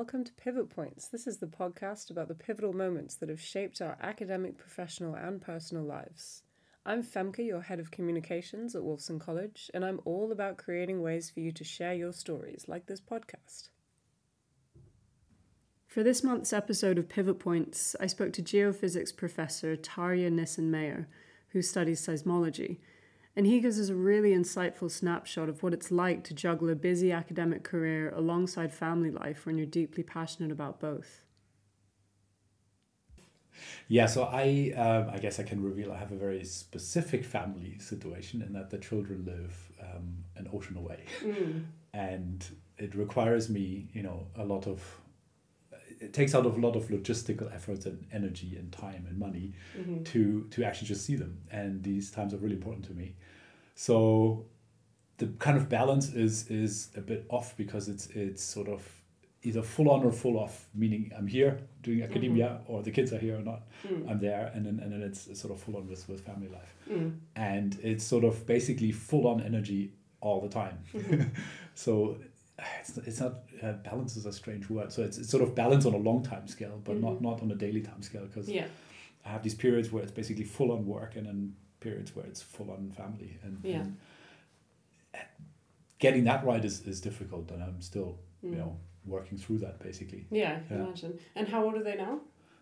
welcome to Pivot Points. This is the podcast about the pivotal moments that have shaped our academic, professional, and personal lives. I'm Femke, your head of communications at Wolfson College, and I'm all about creating ways for you to share your stories, like this podcast. For this month's episode of Pivot Points, I spoke to geophysics professor Tarje Nissen-Meyer, who studies seismology and he gives us a really insightful snapshot of what it's like to juggle a busy academic career alongside family life when you're deeply passionate about both. Yeah, so I um, I guess I can reveal I have a very specific family situation in that the children live um, an ocean away, mm. and it requires me, you know, a lot of it takes out a lot of logistical efforts and energy and time and money mm-hmm. to to actually just see them and these times are really important to me so the kind of balance is is a bit off because it's it's sort of either full on or full off meaning i'm here doing academia mm-hmm. or the kids are here or not mm. i'm there and then and then it's sort of full on with, with family life mm. and it's sort of basically full on energy all the time mm-hmm. so it's, it's not uh, balance is a strange word so it's, it's sort of balance on a long time scale but mm-hmm. not not on a daily time scale because yeah. i have these periods where it's basically full on work and then periods where it's full on family and, yeah. and getting that right is, is difficult and i'm still mm. you know working through that basically yeah i can yeah. imagine and how old are they now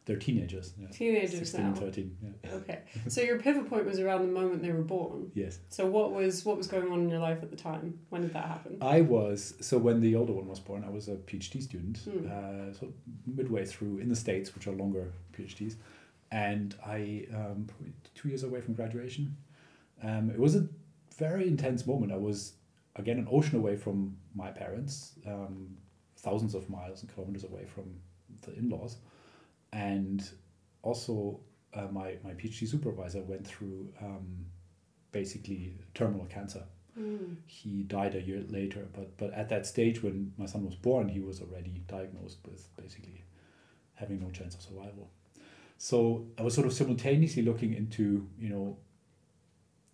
they're teenagers. Yeah. Teenagers 16 now. and 13. Yeah. Okay. So your pivot point was around the moment they were born. Yes. So what was what was going on in your life at the time? When did that happen? I was so when the older one was born, I was a PhD student. Mm. Uh, so midway through in the states, which are longer PhDs, and I um, probably two years away from graduation. Um, it was a very intense moment. I was again an ocean away from my parents, um, thousands of miles and kilometers away from the in laws and also uh, my, my PhD supervisor went through um, basically terminal cancer. Mm. He died a year later, but but at that stage when my son was born, he was already diagnosed with basically having no chance of survival. So I was sort of simultaneously looking into you know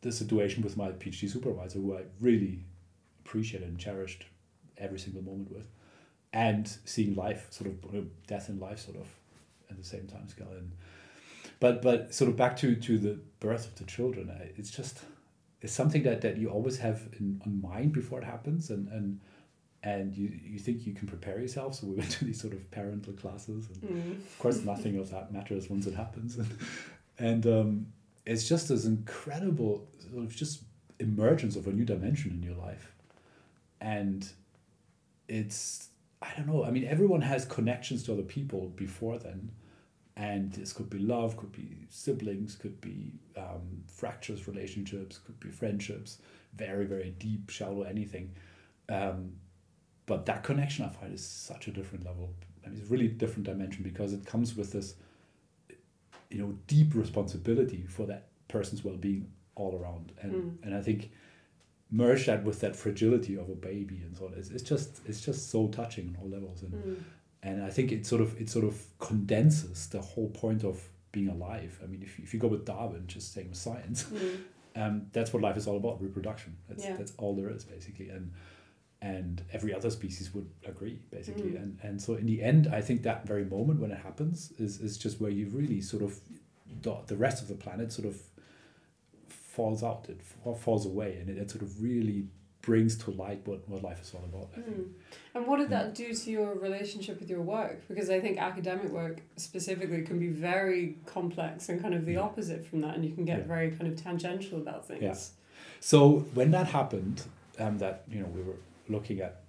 the situation with my PhD supervisor, who I really appreciated and cherished every single moment with, and seeing life sort of death in life sort of at the same time scale. And but but sort of back to to the birth of the children, it's just it's something that that you always have in, in mind before it happens, and and and you you think you can prepare yourself. So we went to these sort of parental classes, and mm. of course nothing of that matters once it happens, and and um, it's just this incredible sort of just emergence of a new dimension in your life, and it's I don't know. I mean, everyone has connections to other people before then, and this could be love, could be siblings, could be um, fractious relationships, could be friendships, very very deep, shallow, anything. Um, but that connection I find is such a different level. I mean, it's a really different dimension because it comes with this, you know, deep responsibility for that person's well being all around, and mm. and I think merge that with that fragility of a baby and so on. It's, it's just it's just so touching on all levels and mm. And I think it sort of it sort of condenses the whole point of being alive. I mean, if you, if you go with Darwin, just saying with science, mm. um, that's what life is all about: reproduction. That's yeah. that's all there is basically, and and every other species would agree basically. Mm. And and so in the end, I think that very moment when it happens is is just where you really sort of the, the rest of the planet sort of falls out, it falls away, and it, it sort of really brings to light what, what life is all about. Mm. And what did that do to your relationship with your work? Because I think academic work specifically can be very complex and kind of the opposite from that, and you can get yeah. very kind of tangential about things. Yeah. So when that happened, um, that you know we were looking at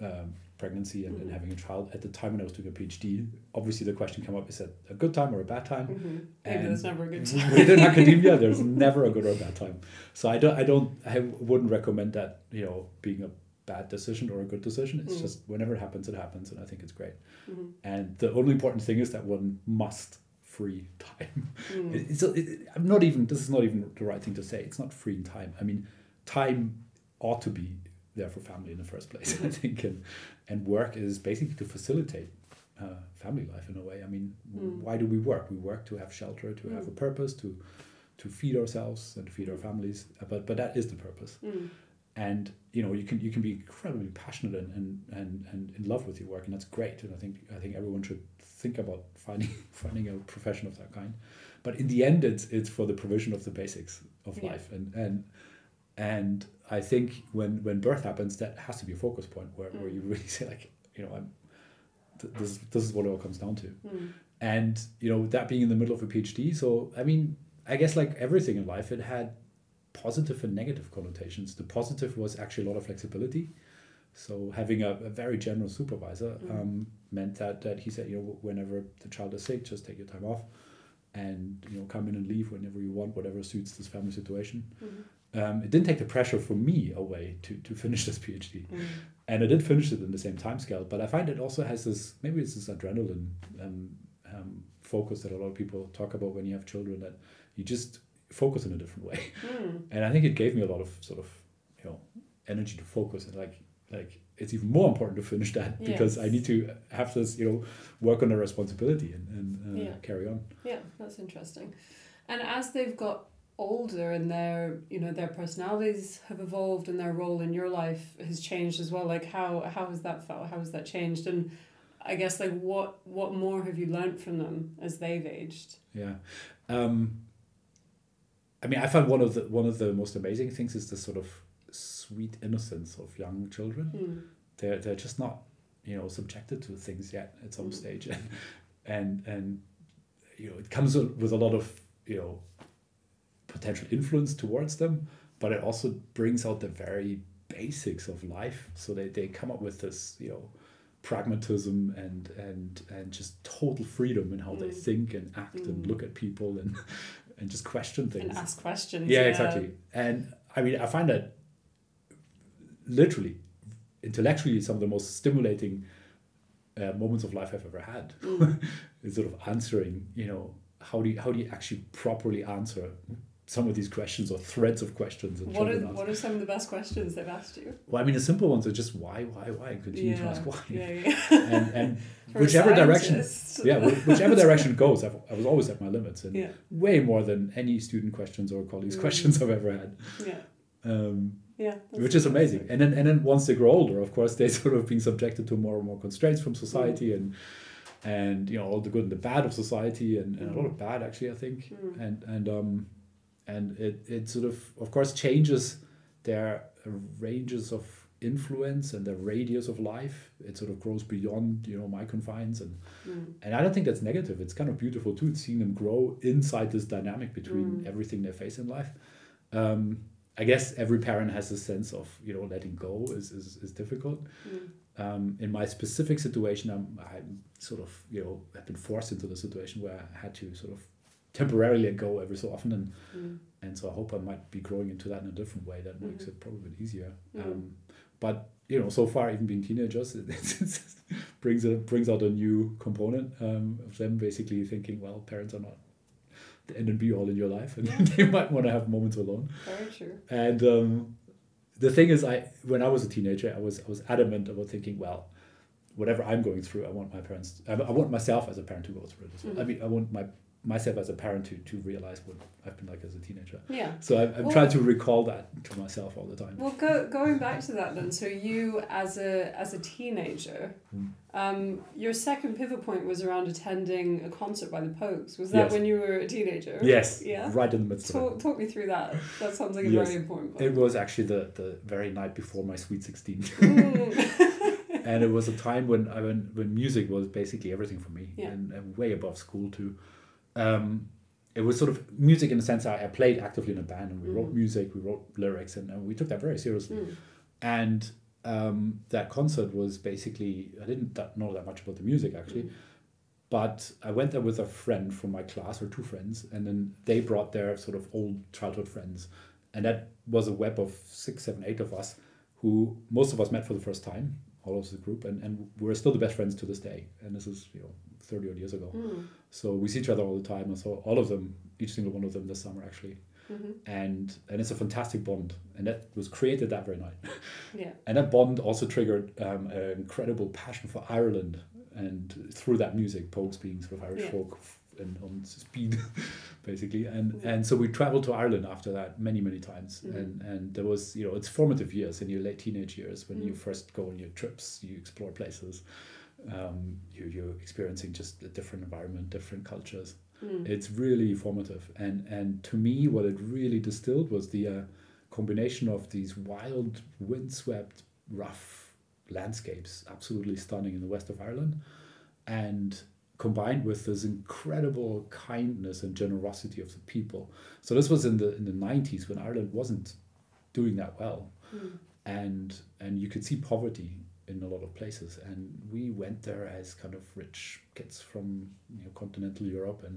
um, pregnancy and, mm-hmm. and having a child at the time when I was doing a PhD, obviously the question came up: is it a good time or a bad time? Mm-hmm. Maybe there's never a good time. within academia, there's never a good or a bad time. So I don't, I don't, I wouldn't recommend that you know being a bad decision or a good decision. It's mm-hmm. just whenever it happens, it happens, and I think it's great. Mm-hmm. And the only important thing is that one must free time. Mm. It, it's it, I'm not even. This is not even the right thing to say. It's not free time. I mean, time ought to be there for family in the first place. I think, and and work is basically to facilitate uh, family life in a way. I mean, mm. why do we work? We work to have shelter, to mm. have a purpose, to to feed ourselves and to feed our families. Uh, but but that is the purpose. Mm. and you know you can you can be incredibly passionate and, and, and, and in love with your work and that's great and I think I think everyone should think about finding finding a profession of that kind but in the end it's it's for the provision of the basics of Yeah. life and and and I think when when birth happens that has to be a focus point where, where Mm. you really say like you know I'm th- this this is what it all comes down to Mm. and you know that being in the middle of a phd so i mean i guess like everything in life it had positive and negative connotations the positive was actually a lot of flexibility so having a, a very generous supervisor Mm. um, meant that that he said you know whenever the child is sick just take your time off and you know come in and leave whenever you want whatever suits this family situation Mhm. Um, it didn't take the pressure from me away to, to finish this phd Mm. and I did finish it in the same time scale. But I find it also has this maybe it's this adrenaline um, um, focus that a lot of people talk about when you have children that you just focus in a different way. Mm. And I think it gave me a lot of sort of you know energy to focus and like like it's even more important to finish that because I need to have this you know work on a responsibility and, and uh, Yeah. carry on. Yeah, that's interesting. And as they've got older and their you know their personalities have evolved and their role in your life has changed as well. Like how how has that felt? How has that changed? And I guess like what what more have you learned from them as they've aged? Yeah. Um, I mean, I find one of the one of the most amazing things is the sort of sweet innocence of young children. Mm. they're they're just not you know subjected to things yet at some Mm. stage and and and you know it comes with a lot of you know potential influence towards them but it also brings out the very basics of life so they, they come up with this you know pragmatism and and and just total freedom in how they Mm. think and act and Mm. look at people and and just question things And ask questions. yeah, exactly. And I mean, I find that literally, intellectually, some of the most stimulating uh, moments of life I've ever had Mm. is sort of answering. You know, how do you how do you actually properly answer some of these questions or threads of questions? And What are what are some of the best questions they've asked you? Well, I mean, the simple ones are just why, why, why, and continue to ask why. Yeah, yeah. And and whichever direction, yeah, whichever direction goes, I've, I was always at my limits, and Yeah, way more than any student questions or colleagues Mm. questions I've ever had. yeah, Um, yeah. which is amazing. And then and then once they grow older, of course, they sort of being subjected to more and more constraints from society and and you know all the good and the bad of society and, and a lot of bad actually I think Mm. and and um and it it sort of of course changes their ranges of influence and the radius of life. It sort of grows beyond you know my confines and Mm. and I don't think that's negative. It's kind of beautiful too, seeing them grow inside this dynamic between Mm. everything they face in life. Um, I guess every parent has a sense of you know letting go is is, is difficult. Mm. Um, in my specific situation, I'm I'm sort of you know I've been forced into the situation where I had to sort of temporarily let go every so often, and Mm. and so I hope I might be growing into that in a different way that makes Mhm. it probably easier. Mhm. Um, but you know, so far, even being teenagers, it, it brings a brings out a new component um, of them basically thinking, well, parents are not the end and be all in your life, and Yeah. they might want to have moments alone. Very true. And um, the thing is, I when I was a teenager, I was I was adamant about thinking, well, whatever I'm going through, I want my parents, I, I want myself as a parent to go through it. as well. I Mhm. mean, I want my myself as a parent to to realize what I've been like as a teenager. Yeah. So I, I'm Well- trying to recall that to myself all the time. Well, go, going back to that then. So you, as a as a teenager, Mm. um, your second pivot point was around attending a concert by the Pogues. Was that Yes. when you were a teenager? Yes, Yeah. right in the midst Talk, talk me through that. That sounds like a Yes. very important it. It was actually the, the very night before my sweet 16. Mm. and it was a time when I when, when music was basically everything for me Yeah. and, and way above school too. Um, it was sort of music in the sense I, I played actively in a band and we wrote Mhm. music, we wrote lyrics, and, and we took that very seriously. Mm. And um, that concert was basically I didn't that, know that much about the music actually, Mm. but I went there with a friend from my class or two friends, and then they brought their sort of old childhood friends, and that was a web of six, seven, eight of us, who most of us met for the first time, all of the group, and, and we're still the best friends to this day. And this is you know thirty odd years ago, Mm. so we see each other all the time, and so all of them, each single one of them, this summer actually, Mhm. and and it's a fantastic bond, and that was created that very night. Yeah. And that bond also triggered um, an incredible passion for Ireland. And through that music, Pogues being sort of Irish Yeah. folk, and on speed, basically. And and so we traveled to Ireland after that many many times. Mm. And and there was you know it's formative years in your late teenage years when you Mm. first go on your trips, you explore places, um, you you're experiencing just a different environment, different cultures. Mm. It's really formative. And and to me, what it really distilled was the uh, combination of these wild, windswept, rough landscapes, absolutely stunning in the west of Ireland, and combined with this incredible kindness and generosity of the people. So this was in the in the nineties when Ireland wasn't doing that well, Mm. and and you could see poverty in a lot of places. And we went there as kind of rich kids from you know continental Europe and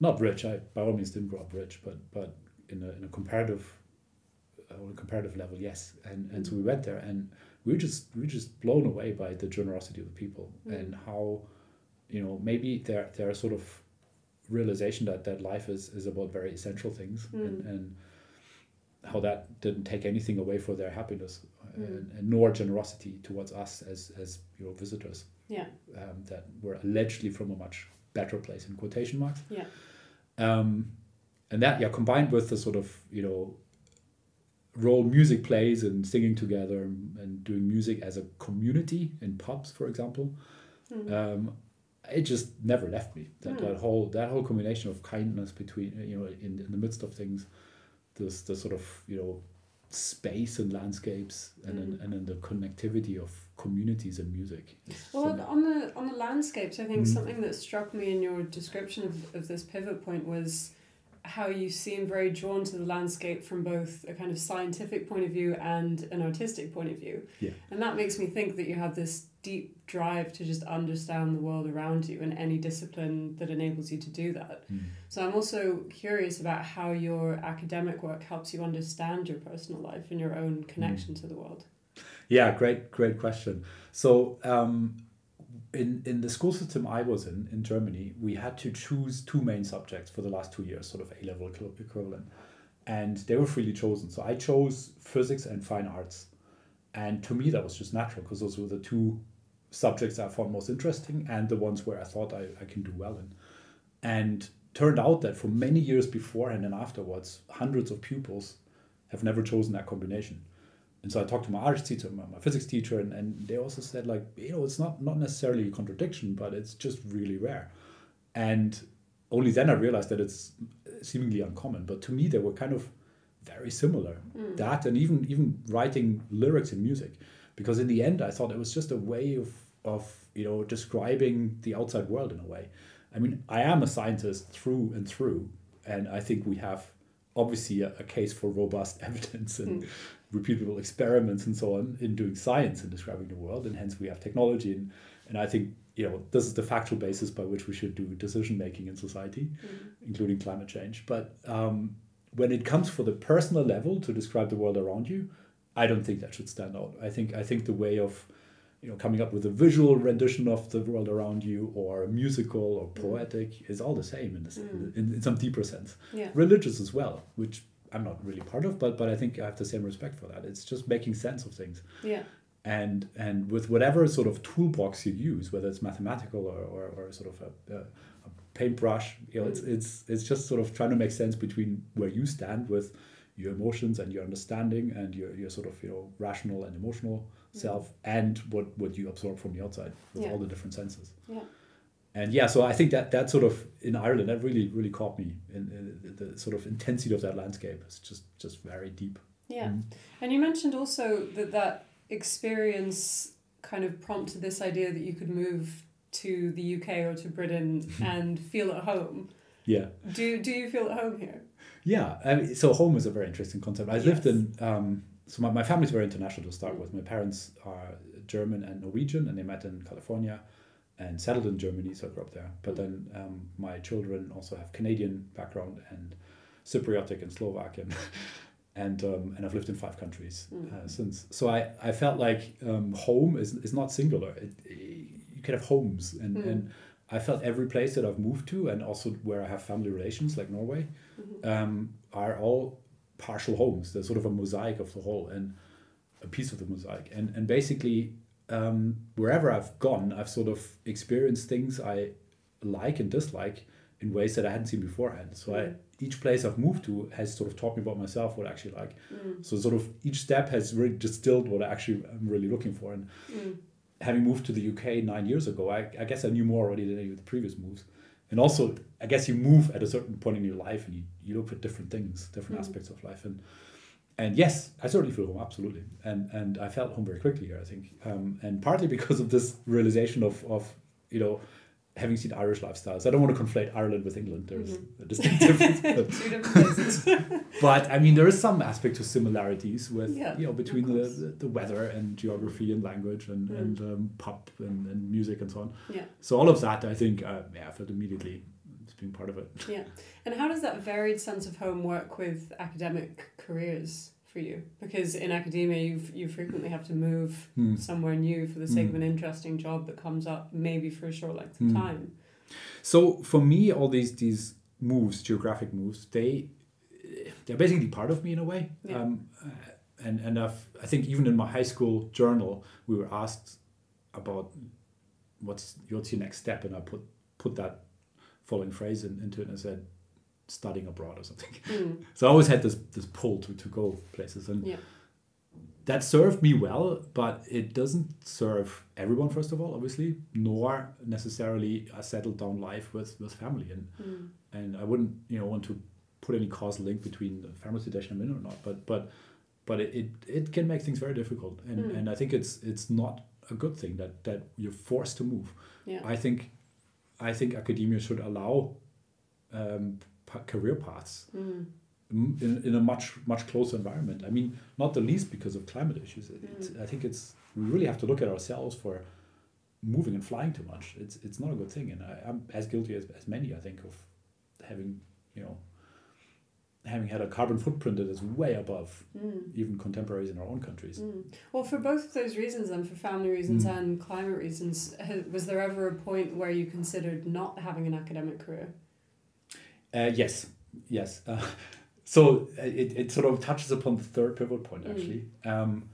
not rich. I by all means didn't grow up rich, but but in a in a comparative uh, on a comparative level, yes. And and so we went there and we were just we were just blown away by the generosity of the people Mm. and how you know maybe their their sort of realization that that life is is about very essential things and Mm. and how that didn't take anything away for their happiness Mm. and, and nor generosity towards us as as you know visitors Yeah. um, that were allegedly from a much better place in quotation marks Yeah. um, and that yeah combined with the sort of you know role music plays and singing together and, and doing music as a community in pubs for example Mm. um, it just never left me that, Hmm. that whole that whole combination of kindness between you know in, in the midst of things this the sort of you know space and landscapes and then, Mm. and then the connectivity of communities and music Well, something- on the on the landscapes, I think Mhm. something that struck me in your description of, of this pivot point was how you seem very drawn to the landscape from both a kind of scientific point of view and an artistic point of view. Yeah. And that makes me think that you have this deep drive to just understand the world around you and any discipline that enables you to do that. Mm. So I'm also curious about how your academic work helps you understand your personal life and your own connection to the world. Yeah, great, great question. So, um, in in the school system I was in in Germany, we had to choose two main subjects for the last two years, sort of A level equivalent, and they were freely chosen. So I chose physics and fine arts, and to me that was just natural because those were the two subjects I found most interesting and the ones where I thought I, I can do well in. And turned out that for many years beforehand and afterwards, hundreds of pupils have never chosen that combination. And so I talked to my arts teacher, my, my physics teacher, and, and they also said like, you know, it's not not necessarily a contradiction, but it's just really rare. And only then I realized that it's seemingly uncommon. But to me, they were kind of very similar. Mm. That and even even writing lyrics in music, because in the end, I thought it was just a way of of you know describing the outside world in a way. I mean, I am a scientist through and through, and I think we have obviously a, a case for robust evidence and Mm. Repeatable experiments and so on in doing science and describing the world, and hence we have technology. And, and I think you know this is the factual basis by which we should do decision making in society, Mm. including climate change. But um, when it comes for the personal level to describe the world around you, I don't think that should stand out. I think I think the way of you know coming up with a visual rendition of the world around you or musical or poetic is all the same in, this, Mm. in, in some deeper sense Yeah. religious as well, which I'm not really part of, but but I think I have the same respect for that. It's just making sense of things, Yeah. and and with whatever sort of toolbox you use, whether it's mathematical or, or, or sort of a, a, a paintbrush, you know, it's Mm. it's it's just sort of trying to make sense between where you stand with your emotions and your understanding and your, your sort of you know rational and emotional self and what what you absorb from the outside with Yeah. all the different senses Yeah. And yeah so i think that that sort of in ireland that really really caught me in, in the, the sort of intensity of that landscape. It's just just very deep. Yeah. Mm. And you mentioned also that that experience kind of prompted this idea that you could move to the UK or to Britain and feel at home. yeah. Do do you feel at home here? yeah. I mean, so home is a very interesting concept. I lived in um, so my, my family's very international to start with. My parents are german and norwegian and they met in california and settled in germany so i grew up there but Mm. then um, my children also have canadian background and cypriotic and slovakian and um, and I've lived in five countries Mm. uh, since. So I, I felt like um, home is, is not singular. It, you can have homes, and, Mm. and I felt every place that I've moved to, and also where I have family relations, like Norway, Mhm. um, are all partial homes. They're sort of a mosaic of the whole, and a piece of the mosaic. And and basically, um, wherever I've gone, I've sort of experienced things I like and dislike in ways that I hadn't seen beforehand. So I, Mm. each place I've moved to has sort of taught me about myself, what I actually like. So sort of each step has really distilled what I actually am really looking for. And Mm. having moved to the UK nine years ago, I, I guess I knew more already than I knew the previous moves. And also, I guess you move at a certain point in your life and you, you look for different things, different Mm. aspects of life. And and yes, I certainly feel home, absolutely. And and I felt home very quickly here, I think. Um, and partly because of this realization of, of you know, having seen Irish lifestyles. I don't want to conflate Ireland with England. There's Mhm. a distinct difference. But, Two different places. but I mean, there is some aspect of similarities with Yeah, you know between the, the, the weather and geography and language and Mm. and um, pub and, and music and so on. yeah. So all of that, I think, uh, yeah, I felt immediately being part of it. Yeah. And how does that varied sense of home work with academic careers for you? Because in academia, you've, you frequently have to move Hmm. somewhere new for the sake of Mm. an interesting job that comes up maybe for a short length of Mm. time. So for me, all these these moves, geographic moves, they they're basically part of me in a way. Yeah. Um, uh, and and I've, I think even in my high school journal, we were asked about what's what's your next step, and I put put that following phrase in, into it, and I said studying abroad or something. Mm. So I always had this this pull to, to go places, and Yeah. that served me well. But it doesn't serve everyone, first of all, obviously, nor necessarily a settled down life with with family. And Mm. and I wouldn't you know want to put any causal link between the family situation I'm in or not. But but but it, it, it can make things very difficult, and Mm. and I think it's it's not a good thing that that you're forced to move. Yeah. I think I think academia should allow um, career paths Mm. in, in a much much closer environment. I mean, not the least because of climate issues. It's, I think it's we really have to look at ourselves for moving and flying too much. It's it's not a good thing, and I, I'm as guilty as, as many. I think of having you know having had a carbon footprint that is way above Mm. even contemporaries in our own countries. Mm. Well, for both of those reasons, and for family reasons Mm. and climate reasons, was there ever a point where you considered not having an academic career? Uh, yes, yes. Uh, so uh, it, it sort of touches upon the third pivot point Mm. actually. Um,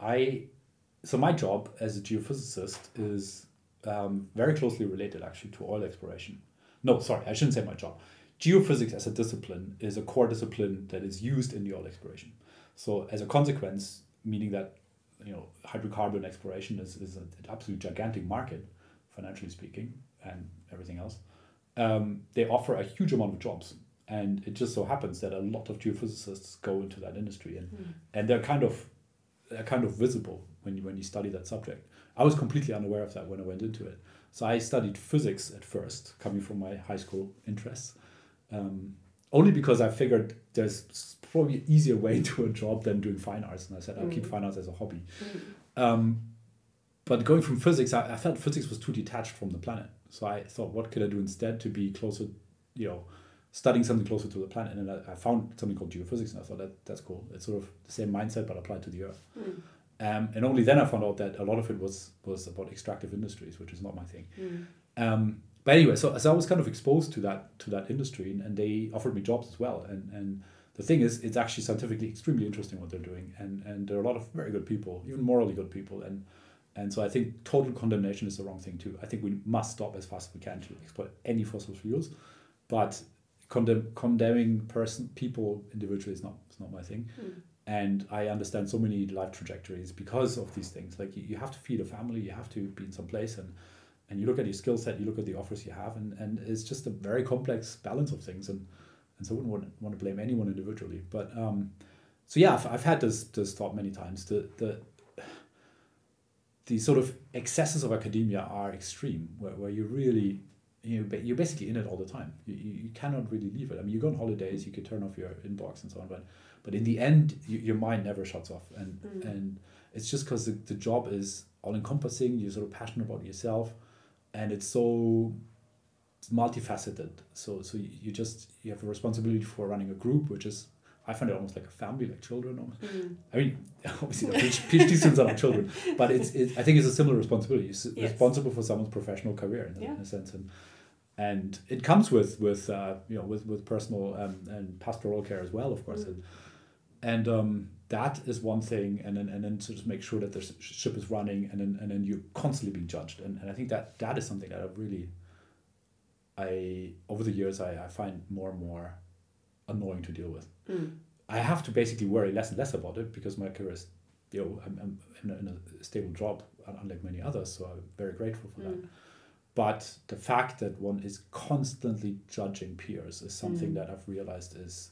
I so my job as a geophysicist is um, very closely related actually to oil exploration. No, sorry, I shouldn't say my job. Geophysics as a discipline is a core discipline that is used in the oil exploration. So as a consequence, meaning that you know hydrocarbon exploration is, is an absolute gigantic market, financially speaking, and everything else. Um, they offer a huge amount of jobs, and it just so happens that a lot of geophysicists go into that industry, and Mm. and they're kind of they're kind of visible when you when you study that subject. I was completely unaware of that when I went into it. So I studied physics at first, coming from my high school interests, um, only because I figured there's probably an easier way to a job than doing fine arts, and I said I'll keep Mm. fine arts as a hobby. Mm. Um, but going from physics, I, I felt physics was too detached from the planet. So I thought, what could I do instead to be closer, you know, studying something closer to the planet? And I, I found something called geophysics, and I thought that that's cool. It's sort of the same mindset but applied to the Earth. Mm. Um, and only then I found out that a lot of it was was about extractive industries, which is not my thing. Mm. Um, but anyway, so, so I was kind of exposed to that to that industry, and, and they offered me jobs as well. And and the thing is, it's actually scientifically extremely interesting what they're doing, and and there are a lot of very good people, even morally good people, and and so I think total condemnation is the wrong thing too. I think we must stop as fast as we can to exploit any fossil fuels, but condemn, condemning person people individually is not is not my thing. Mm. And I understand so many life trajectories because of these things. Like you, you have to feed a family, you have to be in some place, and and you look at your skill set, you look at the offers you have, and, and it's just a very complex balance of things. And and so I wouldn't want, want to blame anyone individually. But um, so yeah, I've, I've had this this thought many times. The the the sort of excesses of academia are extreme, where, where you really you ba- you're basically in it all the time. You, you, you cannot really leave it. I mean, you go on holidays, you could turn off your inbox and so on, but but in the end, you, your mind never shuts off, and Mm. and it's just because the, the job is all encompassing. You're sort of passionate about yourself, and it's so multifaceted. So so you, just you have a responsibility for running a group, which is I find it almost like a family, like children. Almost. Mm. I mean, obviously, the PhD, students are not children, but it's, it, I think it's a similar responsibility. You're Yes. responsible for someone's professional career in, a- Yeah. in a sense, and and it comes with with uh, you know with with personal um, and pastoral care as well, of course, Mm. and and um, that is one thing, and then and then to just make sure that the ship is running, and then and then you're constantly being judged, and, and I think that that is something that I've really I over the years I, I find more and more annoying to deal with. Mm. I have to basically worry less and less about it because my career is, you know, I'm, I'm in, a, in a stable job, unlike many others. So I'm very grateful for that. Mm. But the fact that one is constantly judging peers is something Mm. that I've realized is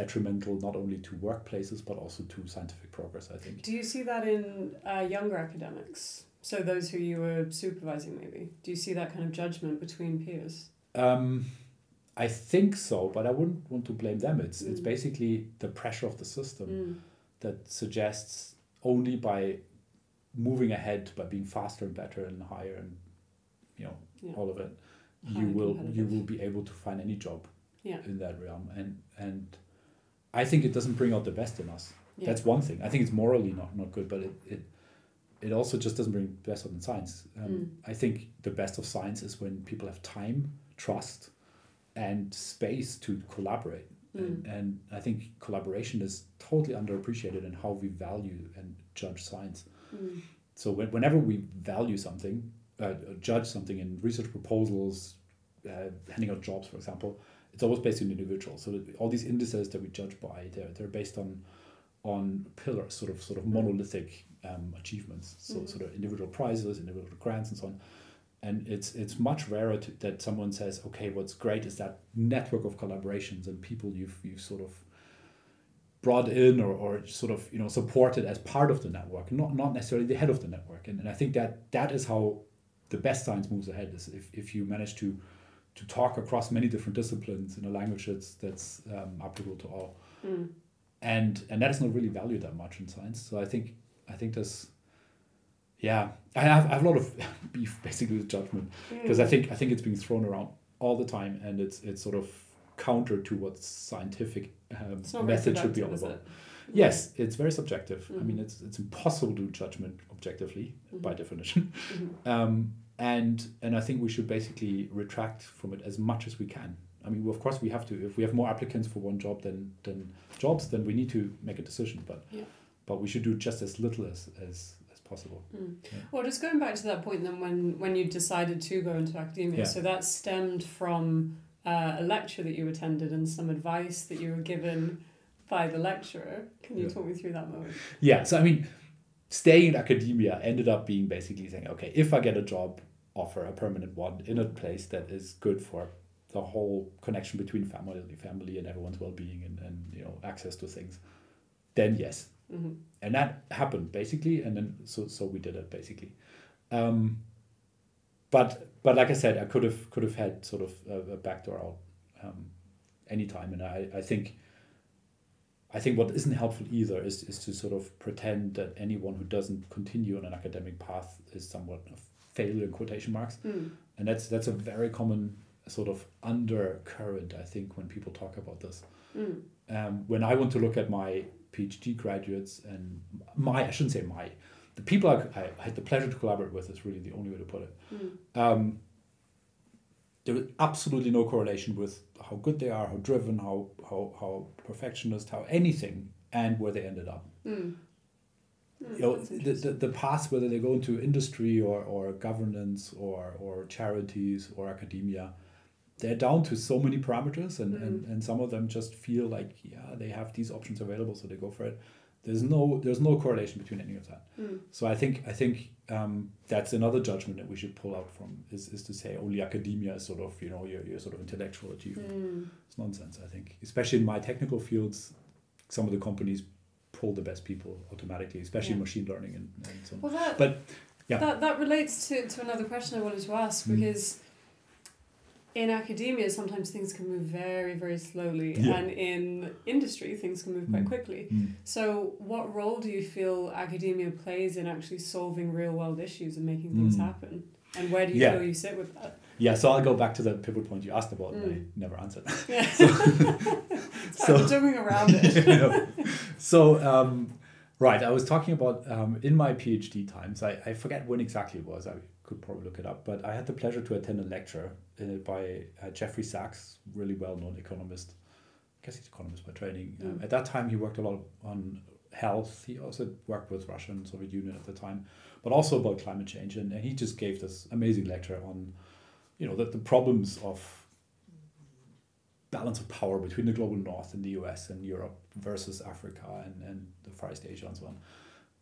detrimental not only to workplaces but also to scientific progress. I think. Do you see that in uh, younger academics? So those who you were supervising, maybe. Do you see that kind of judgment between peers? Um, I think so, but I wouldn't want to blame them. It's it's Mm. basically the pressure of the system Mm. that suggests only by moving ahead, by being faster and better and higher and you know Yeah. all of it, you will you will be able to find any job Yeah. in that realm. And and I think it doesn't bring out the best in us. Yeah. That's one thing. I think it's morally not, not good, but it, it it also just doesn't bring the best out in science. Um, Mm. I think the best of science is when people have time, trust, and space to collaborate. And, Mm. and I think collaboration is totally underappreciated in how we value and judge science. Mm. So when, whenever we value something, uh, judge something in research proposals, uh, handing out jobs, for example, it's always based on individuals. So all these indices that we judge by, they're, they're based on on pillars, sort of sort of monolithic um, achievements. So Mhm. sort of individual prizes, individual grants, and so on. And it's it's much rarer to, that someone says, okay, what's great is that network of collaborations and people you've you've sort of brought in or, or sort of you know supported as part of the network, not not necessarily the head of the network. And, and I think that that is how the best science moves ahead is if, if you manage to to talk across many different disciplines in a language that's that's um, applicable to all. Mm. And and that is not really valued that much in science. So I think I think there's yeah, I have, I have a lot of beef basically with judgment because I Mm. think I think it's being thrown around all the time, and it's it's sort of counter to what scientific um, It's not very method should be all about. it? Yes, it's very subjective. I mean, Mhm. it's it's impossible to do judgment objectively by Mhm. definition, Mhm. um, and and I think we should basically retract from it as much as we can. I mean, of course, we have to. If we have more applicants for one job than than jobs, then we need to make a decision. But Yeah. but we should do just as little as as, as possible. Mm. Yeah. Well, just going back to that point, then when when you decided to go into academia, Yeah. so that stemmed from uh, a lecture that you attended and some advice that you were given by the lecturer. Can you talk me through that moment? Yeah, so I mean, staying in academia ended up being basically saying, okay, if I get a job offer, a permanent one, in a place that is good for the whole connection between family, family and everyone's well-being and, and you know access to things, then yes, hmm and that happened basically, and then so so we did it basically. Um, but but like I said, I could have could have had sort of a, a backdoor out um, anytime, and I I think. I think what isn't helpful either is, is to sort of pretend that anyone who doesn't continue on an academic path is somewhat a failure in quotation marks, Mm. and that's that's a very common sort of undercurrent I think when people talk about this Mm. um, when I want to look at my PhD graduates and my, I shouldn't say my, the people I, I had the pleasure to collaborate with is really the only way to put it. Mm. Um, there is absolutely no correlation with how good they are, how driven, how, how, how perfectionist, how anything, and where they ended up. Mm. Mm, You know, the, the, the path, whether they go into industry or, or governance or, or charities or academia, they're down to so many parameters and, and, and some of them just feel like yeah they have these options available so they go for it there's no there's no correlation between any of that Mm. so i think i think um, that's another judgment that we should pull out from is, is to say only academia is sort of you know your, your sort of intellectual achievement Mm. it's nonsense i think especially in my technical fields some of the companies pull the best people automatically especially Yeah. machine learning and, and so on Well, that But, yeah. that that relates to, to another question I wanted to ask Mm. In academia sometimes things can move very very slowly Yeah. and in industry things can move quite Mm. quickly. Mm. So, what role do you feel academia plays in actually solving real world issues and making things Mm. happen? And where do you Yeah. feel you sit with that? yeah so i'll go back to the pivot point you asked about and i Mm. never answered Yeah. So- we're jumping around it. Know. so um, right i was talking about um, in my phd times I, I forget when exactly it was i could probably look it up but i had the pleasure to attend a lecture uh, by uh, jeffrey sachs really well-known economist. I guess he's economist by training. Um, Mm. at that time he worked a lot on health. He also worked with russia and soviet union at the time but also about climate change and, and he just gave this amazing lecture on you know, the, the problems of balance of power between the global north and the US and Europe versus Africa and, and the Far East Asia and so on,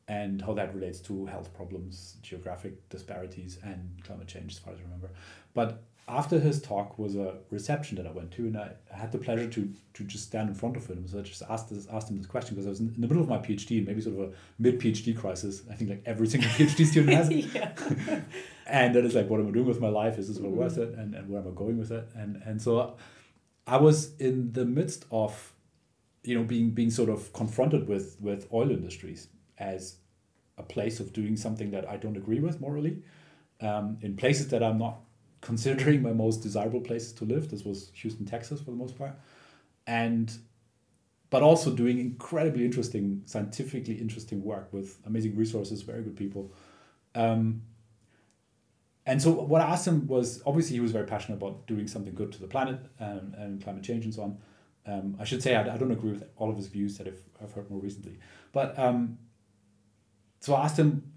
and how that relates to health problems, geographic disparities, and climate change, as far as I remember. But after his talk was a reception that I went to, and I had the pleasure to to just stand in front of him. So I just asked this, asked him this question because I was in, in the middle of my PhD, maybe sort of a mid PhD crisis. I think like every single PhD student has. and then it's like, what am I doing with my life? Is this mm-hmm. worth it? And, and where am I going with it? And and so I was in the midst of, you know, being being sort of confronted with with oil industries as a place of doing something that I don't agree with morally, um, in places that I'm not considering my most desirable places to live. This was Houston, Texas, for the most part, and but also doing incredibly interesting, scientifically interesting work with amazing resources, very good people. Um, and so what I asked him was obviously he was very passionate about doing something good to the planet and, and climate change and so on. Um, I should say I, I don't agree with all of his views that I've, I've heard more recently. But um, so I asked him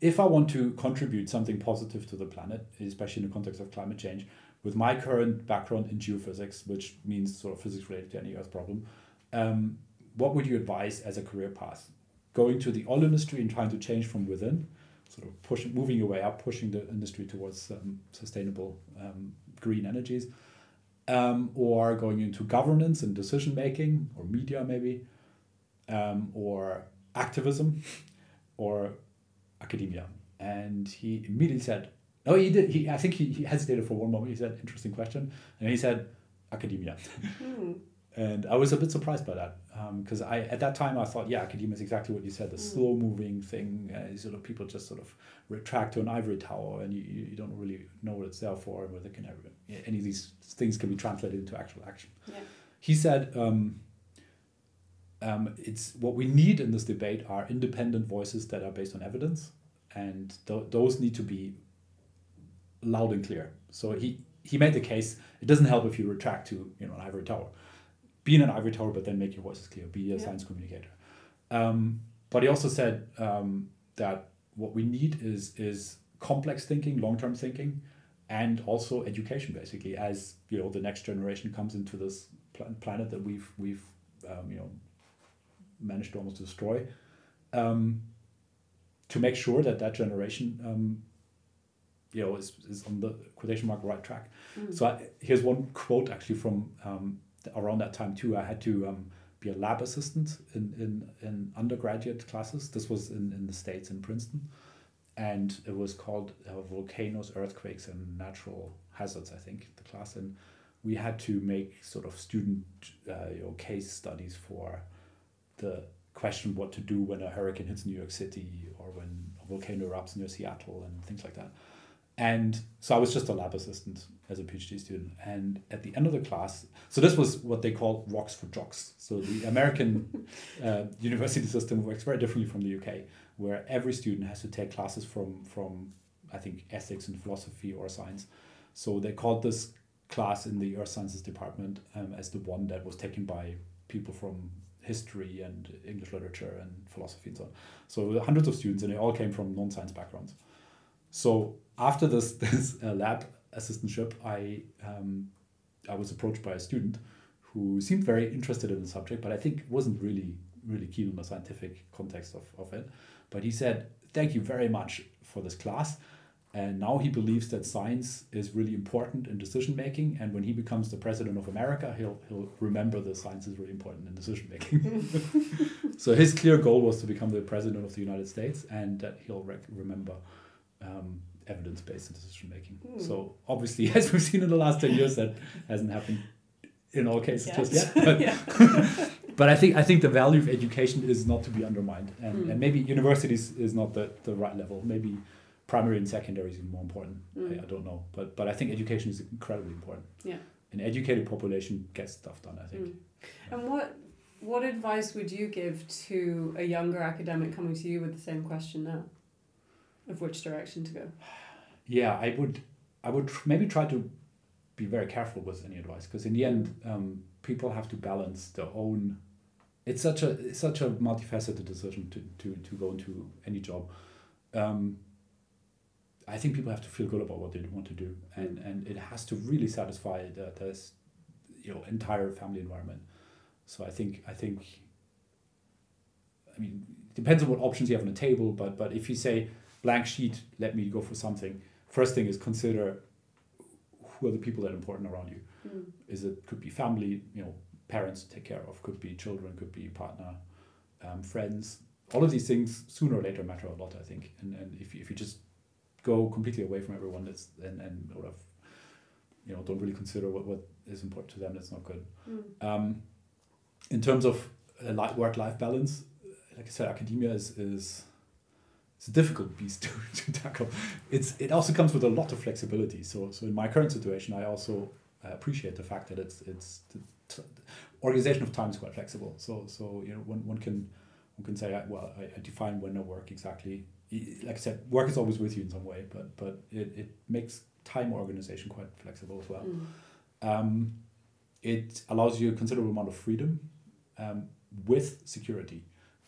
if I want to contribute something positive to the planet, especially in the context of climate change, with my current background in geophysics, which means sort of physics related to any Earth problem, um, what would you advise as a career path? Going to the oil industry and trying to change from within, sort of pushing, moving your way up, pushing the industry towards um, sustainable um, green energies, um, or going into governance and decision making, or media maybe, um, or activism, or academia. And he immediately said, "No, he did. He, I think he, he hesitated for one moment. He said, interesting question. And he said, academia. Mm. and I was a bit surprised by that because um, I at that time I thought, yeah, academia is exactly what you said, the mm. slow moving thing. Uh, sort of people just sort of retract to an ivory tower and you, you don't really know what it's there for and whether can ever, any of these things can be translated into actual action. Yeah. He said, um, um, it's what we need in this debate are independent voices that are based on evidence, and th- those need to be loud and clear. So he he made the case. It doesn't help if you retract to you know an ivory tower. Be in an ivory tower, but then make your voices clear. Be a yeah. science communicator. Um, but he also said um, that what we need is is complex thinking, long term thinking, and also education. Basically, as you know, the next generation comes into this planet that we've we've um, you know managed to almost destroy, um, to make sure that that generation, um, you know, is, is on the quotation mark right track. Mm. So I, here's one quote actually from um, around that time too. I had to um, be a lab assistant in, in, in undergraduate classes. This was in, in the States in Princeton. And it was called uh, Volcanoes, Earthquakes, and Natural Hazards, I think, the class. And we had to make sort of student uh, you know, case studies for the question what to do when a hurricane hits New York City or when a volcano erupts near Seattle and things like that. And so I was just a lab assistant as a PhD student. And at the end of the class, so this was what they call rocks for jocks. So the American uh, university system works very differently from the UK, where every student has to take classes from, from I think, ethics and philosophy or science. So they called this class in the earth sciences department um, as the one that was taken by people from history and English literature and philosophy and so on. So hundreds of students, and they all came from non-science backgrounds. So after this this uh, lab assistantship, I um, I was approached by a student who seemed very interested in the subject, but I think wasn't really really keen on the scientific context of, of it. But he said, "Thank you very much for this class. And now he believes that science is really important in decision making. And when he becomes the president of America, he'll, he'll remember that science is really important in decision making. so his clear goal was to become the president of the United States and that he'll rec- remember um, evidence based decision making. Mm. So obviously, as we've seen in the last 10 years, that hasn't happened in all cases just yet. But, yeah. but I think I think the value of education is not to be undermined. And, mm. and maybe universities is not the, the right level. Maybe primary and secondary is even more important. Mm. I, I, don't know, but but I think education is incredibly important. Yeah, an educated population gets stuff done. I think. Mm. And what what advice would you give to a younger academic coming to you with the same question now, of which direction to go? Yeah, I would I would maybe try to be very careful with any advice because in the end, um, people have to balance their own. It's such a it's such a multifaceted decision to, to, to go into any job. Um, I think people have to feel good about what they want to do, and and it has to really satisfy the this, you know, entire family environment. So I think I think. I mean, it depends on what options you have on the table, but but if you say blank sheet, let me go for something. First thing is consider who are the people that are important around you. Mm. Is it could be family, you know, parents to take care of, could be children, could be partner, um, friends. All of these things sooner or later matter a lot, I think. And and if if you just go completely away from everyone, that's and and sort of, you know, don't really consider what what is important to them, that's not good. Mm. Um, in terms of a li- work-life balance, like I said, academia is is it's a difficult beast to, to tackle. It's it also comes with a lot of flexibility. So so in my current situation, I also uh, appreciate the fact that it's it's the t- organization of time is quite flexible. So so you know one, one can one can say well I, I define when I work exactly. Like I said, work is always with you in some way, but but it, it makes time organization quite flexible as well. Mm. Um, it allows you a considerable amount of freedom um, with security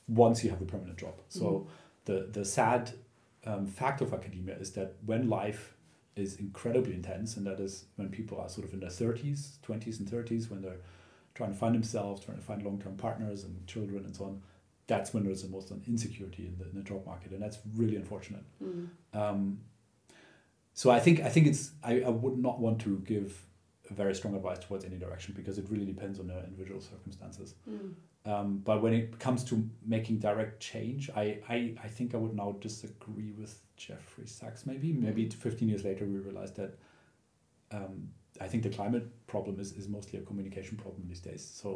once you have a permanent job. So Mhm. the the sad um, fact of academia is that when life is incredibly intense, and that is when people are sort of in their thirties, twenties, and thirties, when they're trying to find themselves, trying to find long term partners and children and so on. That's when there's the most insecurity in the, in the job market, and that's really unfortunate. Mm. Um, so I think I think it's I, I would not want to give a very strong advice towards any direction because it really depends on the individual circumstances. Mm. Um, but when it comes to making direct change, I, I, I think I would now disagree with Jeffrey Sachs. Maybe maybe fifteen years later we realized that. Um, I think the climate problem is, is mostly a communication problem these days. So,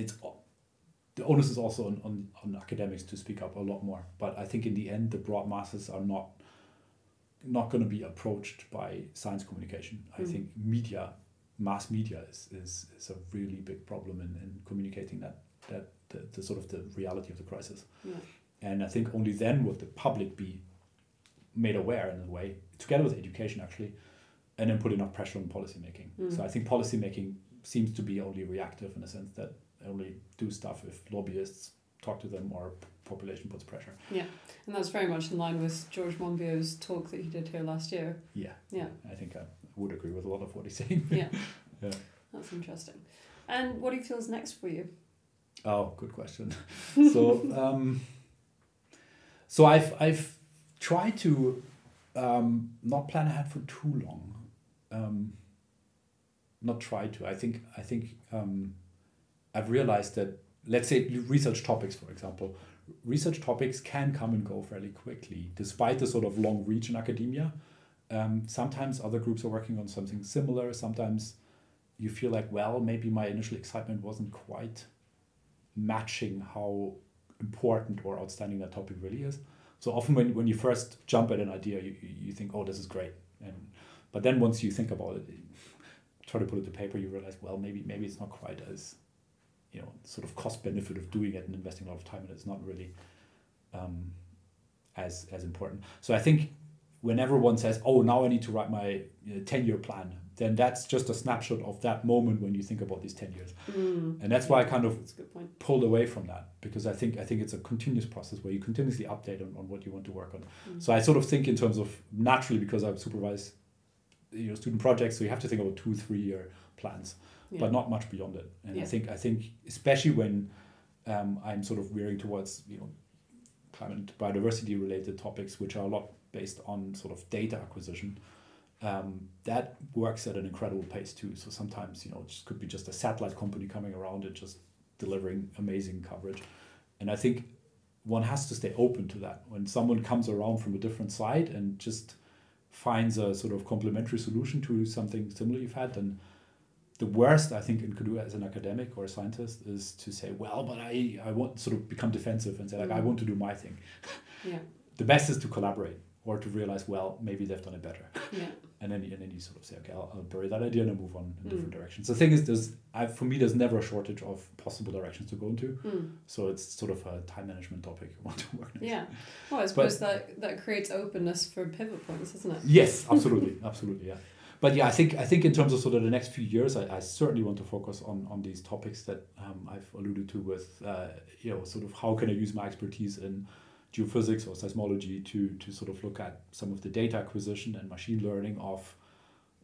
it's the onus is also on, on, on academics to speak up a lot more. But I think in the end, the broad masses are not not going to be approached by science communication. I Mm. think media, mass media, is, is, is a really big problem in, in communicating that that the, the sort of the reality of the crisis. Yeah. And I think only then would the public be made aware in a way, together with education actually, and then put enough pressure on policymaking. Mm. So I think policymaking seems to be only reactive in the sense that only do stuff if lobbyists talk to them or population puts pressure. Yeah, and that's very much in line with George Monbiot's talk that he did here last year. Yeah. Yeah. I think I would agree with a lot of what he's saying. Yeah. Yeah. That's interesting. And what do you feel is next for you? Oh, good question. so, um, so I've I've tried to um, not plan ahead for too long. Um, not try to. I think I think um, I've realized that let's say research topics, for example, research topics can come and go fairly quickly, despite the sort of long reach in academia. Um, sometimes other groups are working on something similar. Sometimes you feel like, well, maybe my initial excitement wasn't quite matching how important or outstanding that topic really is. So often when, when you first jump at an idea, you, you think, oh, this is great. And but then once you think about it, try to put it to paper, you realize, well, maybe maybe it's not quite as, you know, sort of cost benefit of doing it and investing a lot of time in it. It's not really um, as as important. So I think whenever one says, oh, now I need to write my 10 year plan, then that's just a snapshot of that moment when you think about these 10 years. Mm. And that's why I kind of That's a good point. pulled away from that because I think I think it's a continuous process where you continuously update on, on what you want to work on. Mm. So I sort of think in terms of naturally because I supervise you know student projects, so you have to think about two, three year plans, Yeah. but not much beyond it. And I think I think especially when um, I'm sort of veering towards you know climate biodiversity related topics, which are a lot based on sort of data acquisition. Um, that works at an incredible pace too. So sometimes you know it just could be just a satellite company coming around and just delivering amazing coverage. And I think one has to stay open to that. When someone comes around from a different side and just finds a sort of complementary solution to something similar you've had, then the worst I think it could do as an academic or a scientist is to say, well, but I, I want sort of become defensive and say like I Mm. want to do my thing. Yeah. The best is to collaborate or to realize, well, maybe they've done it better. Yeah. And then, and then you sort of say, okay, I'll, I'll bury that idea and I'll move on in Mm. different directions. The thing is, there's I, for me, there's never a shortage of possible directions to go into. Mm. So it's sort of a time management topic you want to work next. Yeah. Well, I suppose that that creates openness for pivot points, doesn't it? Yes, absolutely, absolutely, yeah. But yeah, I think I think in terms of sort of the next few years, I, I certainly want to focus on on these topics that um, I've alluded to with uh, you know sort of how can I use my expertise in geophysics or seismology to to sort of look at some of the data acquisition and machine learning of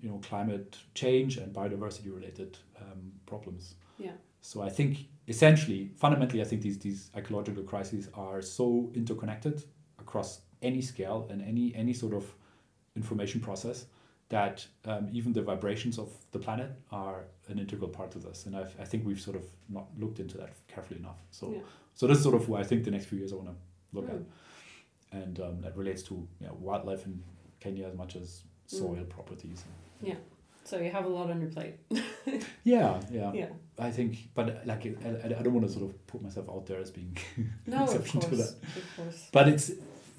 you know climate change and biodiversity related um, problems. Yeah. So I think essentially, fundamentally, I think these these ecological crises are so interconnected across any scale and any any sort of information process that um, even the vibrations of the planet are an integral part of this. And I've, I think we've sort of not looked into that carefully enough. So, Yeah. so this is sort of what I think the next few years I want to look Mm. at, and um, that relates to you know, wildlife in Kenya as much as soil properties. Yeah. So you have a lot on your plate. Yeah, yeah, yeah. I think, but like I, I don't want to sort of put myself out there as being No, exception to that. Of course. But it's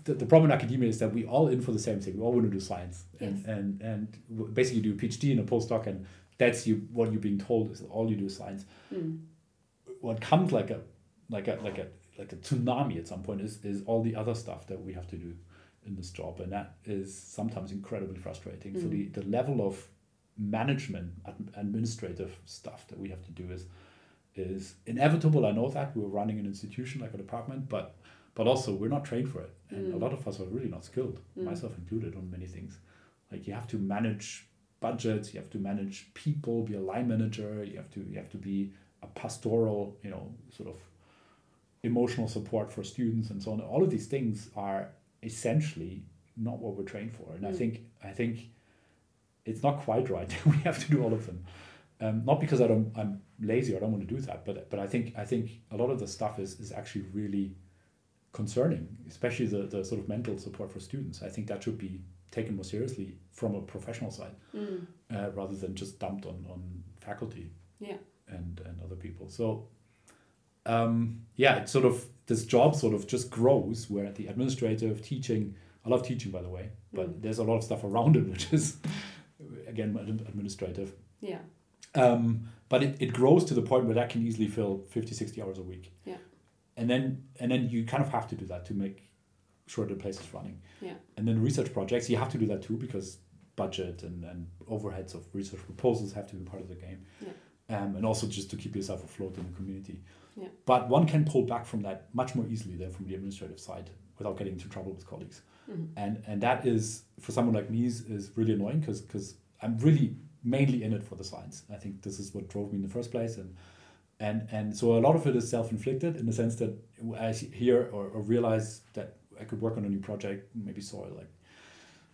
the, the problem in academia is that we all in for the same thing. We all want to do science, and Yes. and and basically do a PhD and a postdoc, and that's you what you're being told is all you do is science. Mm. What comes like a like a like a like a tsunami at some point is is all the other stuff that we have to do in this job, and that is sometimes incredibly frustrating. So Mm. the the level of management ad- administrative stuff that we have to do is is inevitable. I know that we're running an institution like a department, but but also we're not trained for it, and a Mm. lot of us are really not skilled, Mm. myself included, on many things. Like you have to manage budgets, you have to manage people, be a line manager, you have to you have to be a pastoral, you know, sort of emotional support for students and so on. All of these things are essentially not what we're trained for, and I Mm. think I think it's not quite right that we have to do all of them. Um, not because I don't, I'm lazy or I don't want to do that, but but I think I think a lot of the stuff is is actually really concerning, especially the, the sort of mental support for students. I think that should be taken more seriously from a professional side Mm. uh, rather than just dumped on, on faculty Yeah. and, and other people. So, um, yeah, it's sort of this job sort of just grows where the administrative teaching, I love teaching by the way, but Mm. there's a lot of stuff around it which is, again, administrative. Yeah. Um, but it, it grows to the point where that can easily fill 50, 60 hours a week. Yeah. And then and then you kind of have to do that to make sure the place is running. Yeah. And then research projects, you have to do that too because budget and, and overheads of research proposals have to be part of the game. Yeah. Um, and also just to keep yourself afloat in the community. Yeah. But one can pull back from that much more easily than from the administrative side without getting into trouble with colleagues Mhm. and and that is for someone like me is, is really annoying because because I'm really mainly in it for the science. I think this is what drove me in the first place, and and and so a lot of it is self inflicted in the sense that I hear or, or realize that I could work on a new project, maybe soil like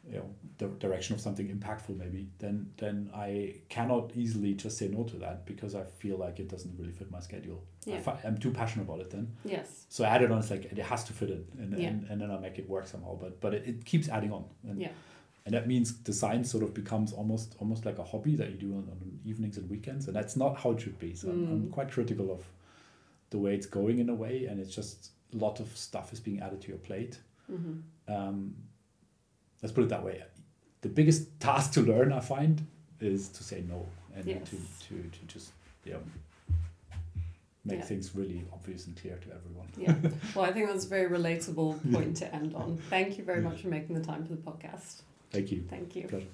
you know the direction of something impactful maybe then then I cannot easily just say no to that because I feel like it doesn't really fit my schedule. I Yeah. fi- I'm too passionate about it then. Yes. So I added on, it's like it has to fit in, and, Yeah. and, and then I make it work somehow. But but it, it keeps adding on, and, Yeah. and that means design sort of becomes almost almost like a hobby that you do on, on evenings and weekends, and that's not how it should be. So I'm, I'm Mm. quite critical of the way it's going in a way, and it's just a lot of stuff is being added to your plate. hmm Um, let's put it that way. The biggest task to learn, I find, is to say no and Yes. to, to, to just you know, make Yeah. things really obvious and clear to everyone. Yeah. Well, I think that's a very relatable point to end on. Thank you very much for making the time for the podcast. Thank you. Thank you. Pleasure.